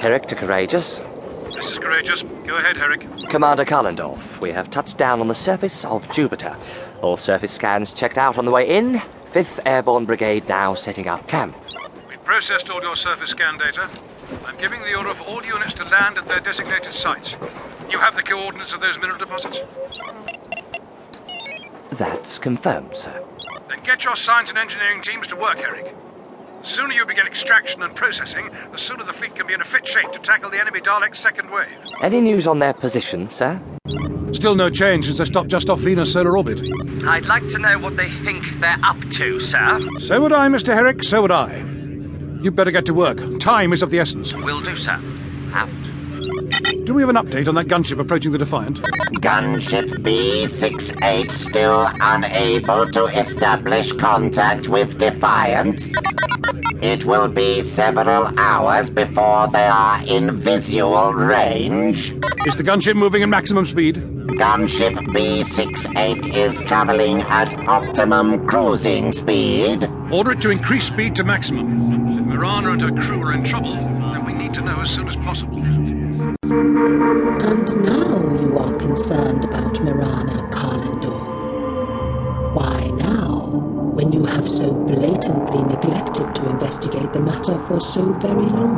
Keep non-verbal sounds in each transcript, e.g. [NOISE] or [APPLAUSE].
Herrick to Courageous. This is courageous. Go ahead, Herrick. Commander Kalendorf, we have touched down on the surface of Jupiter. All surface scans checked out on the way in. 5th Airborne Brigade now setting up camp. We've processed all your surface scan data. I'm giving the order for all units to land at their designated sites. You have the coordinates of those mineral deposits? That's confirmed, sir. Then get your science and engineering teams to work, Herrick. The sooner you begin extraction and processing, the sooner the fleet can be in a fit shape to tackle the enemy Dalek's second wave. Any news on their position, sir? Still no change since they stopped just off Venus' solar orbit. I'd like to know what they think they're up to, sir. So would I, Mr. Herrick, so would I. You'd better get to work. Time is of the essence. Will do, sir. Out. Do we have an update on that gunship approaching the Defiant? Gunship B-68 still unable to establish contact with Defiant. It will be several hours before they are in visual range. Is the gunship moving at maximum speed? Gunship B-68 is traveling at optimum cruising speed. Order it to increase speed to maximum. If Mirana and her crew are in trouble, then we need to know as soon as possible. And now you are concerned about Mirana Kalendorf. So blatantly neglected to investigate the matter for so very long?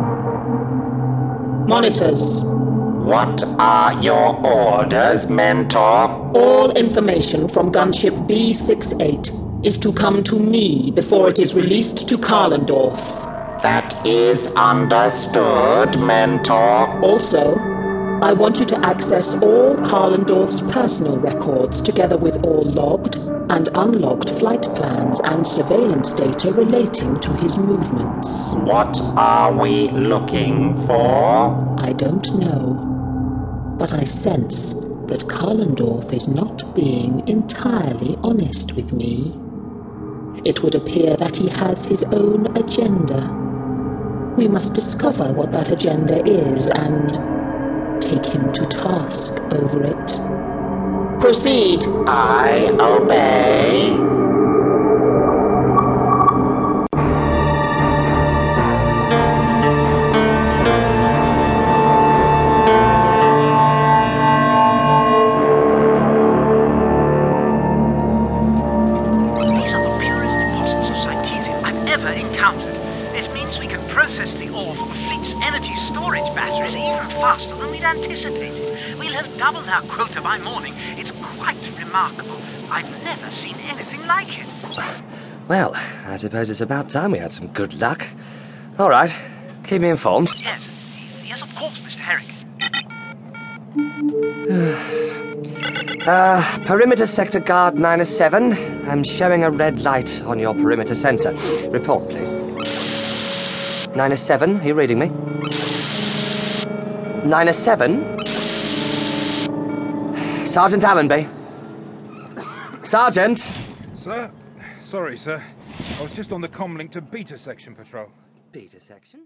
Monitors, What are your orders, Mentor? all information from gunship B68 is to come to me before it is released to Kalendorf. That is understood, Mentor. Also, I want you to access all Kalendorf's personal records together with all logged and unlocked flight plans and surveillance data relating to his movements. What are we looking for? I don't know, but I sense that Kalendorf is not being entirely honest with me. It would appear that he has his own agenda. We must discover what that agenda is and take him to task over it. Proceed! I obey. These are the purest deposits of Cytesium I've ever encountered. It means we can process the ore from the fleet's energy storage batteries even faster than we'd anticipated. We'll have doubled our quota by morning. It's quite remarkable. I've never seen anything like it. Well, I suppose it's about time we had some good luck. All right, keep me informed. Yes, yes, of course, Mr. Herrick. [SIGHS] Uh, perimeter sector guard 907. I'm showing a red light on your perimeter sensor. Report, please. 907, are you reading me? 907? Sergeant Allenby. Sergeant! Sir? Sorry, sir. I was just on the comlink to Beta Section Patrol. Beta section?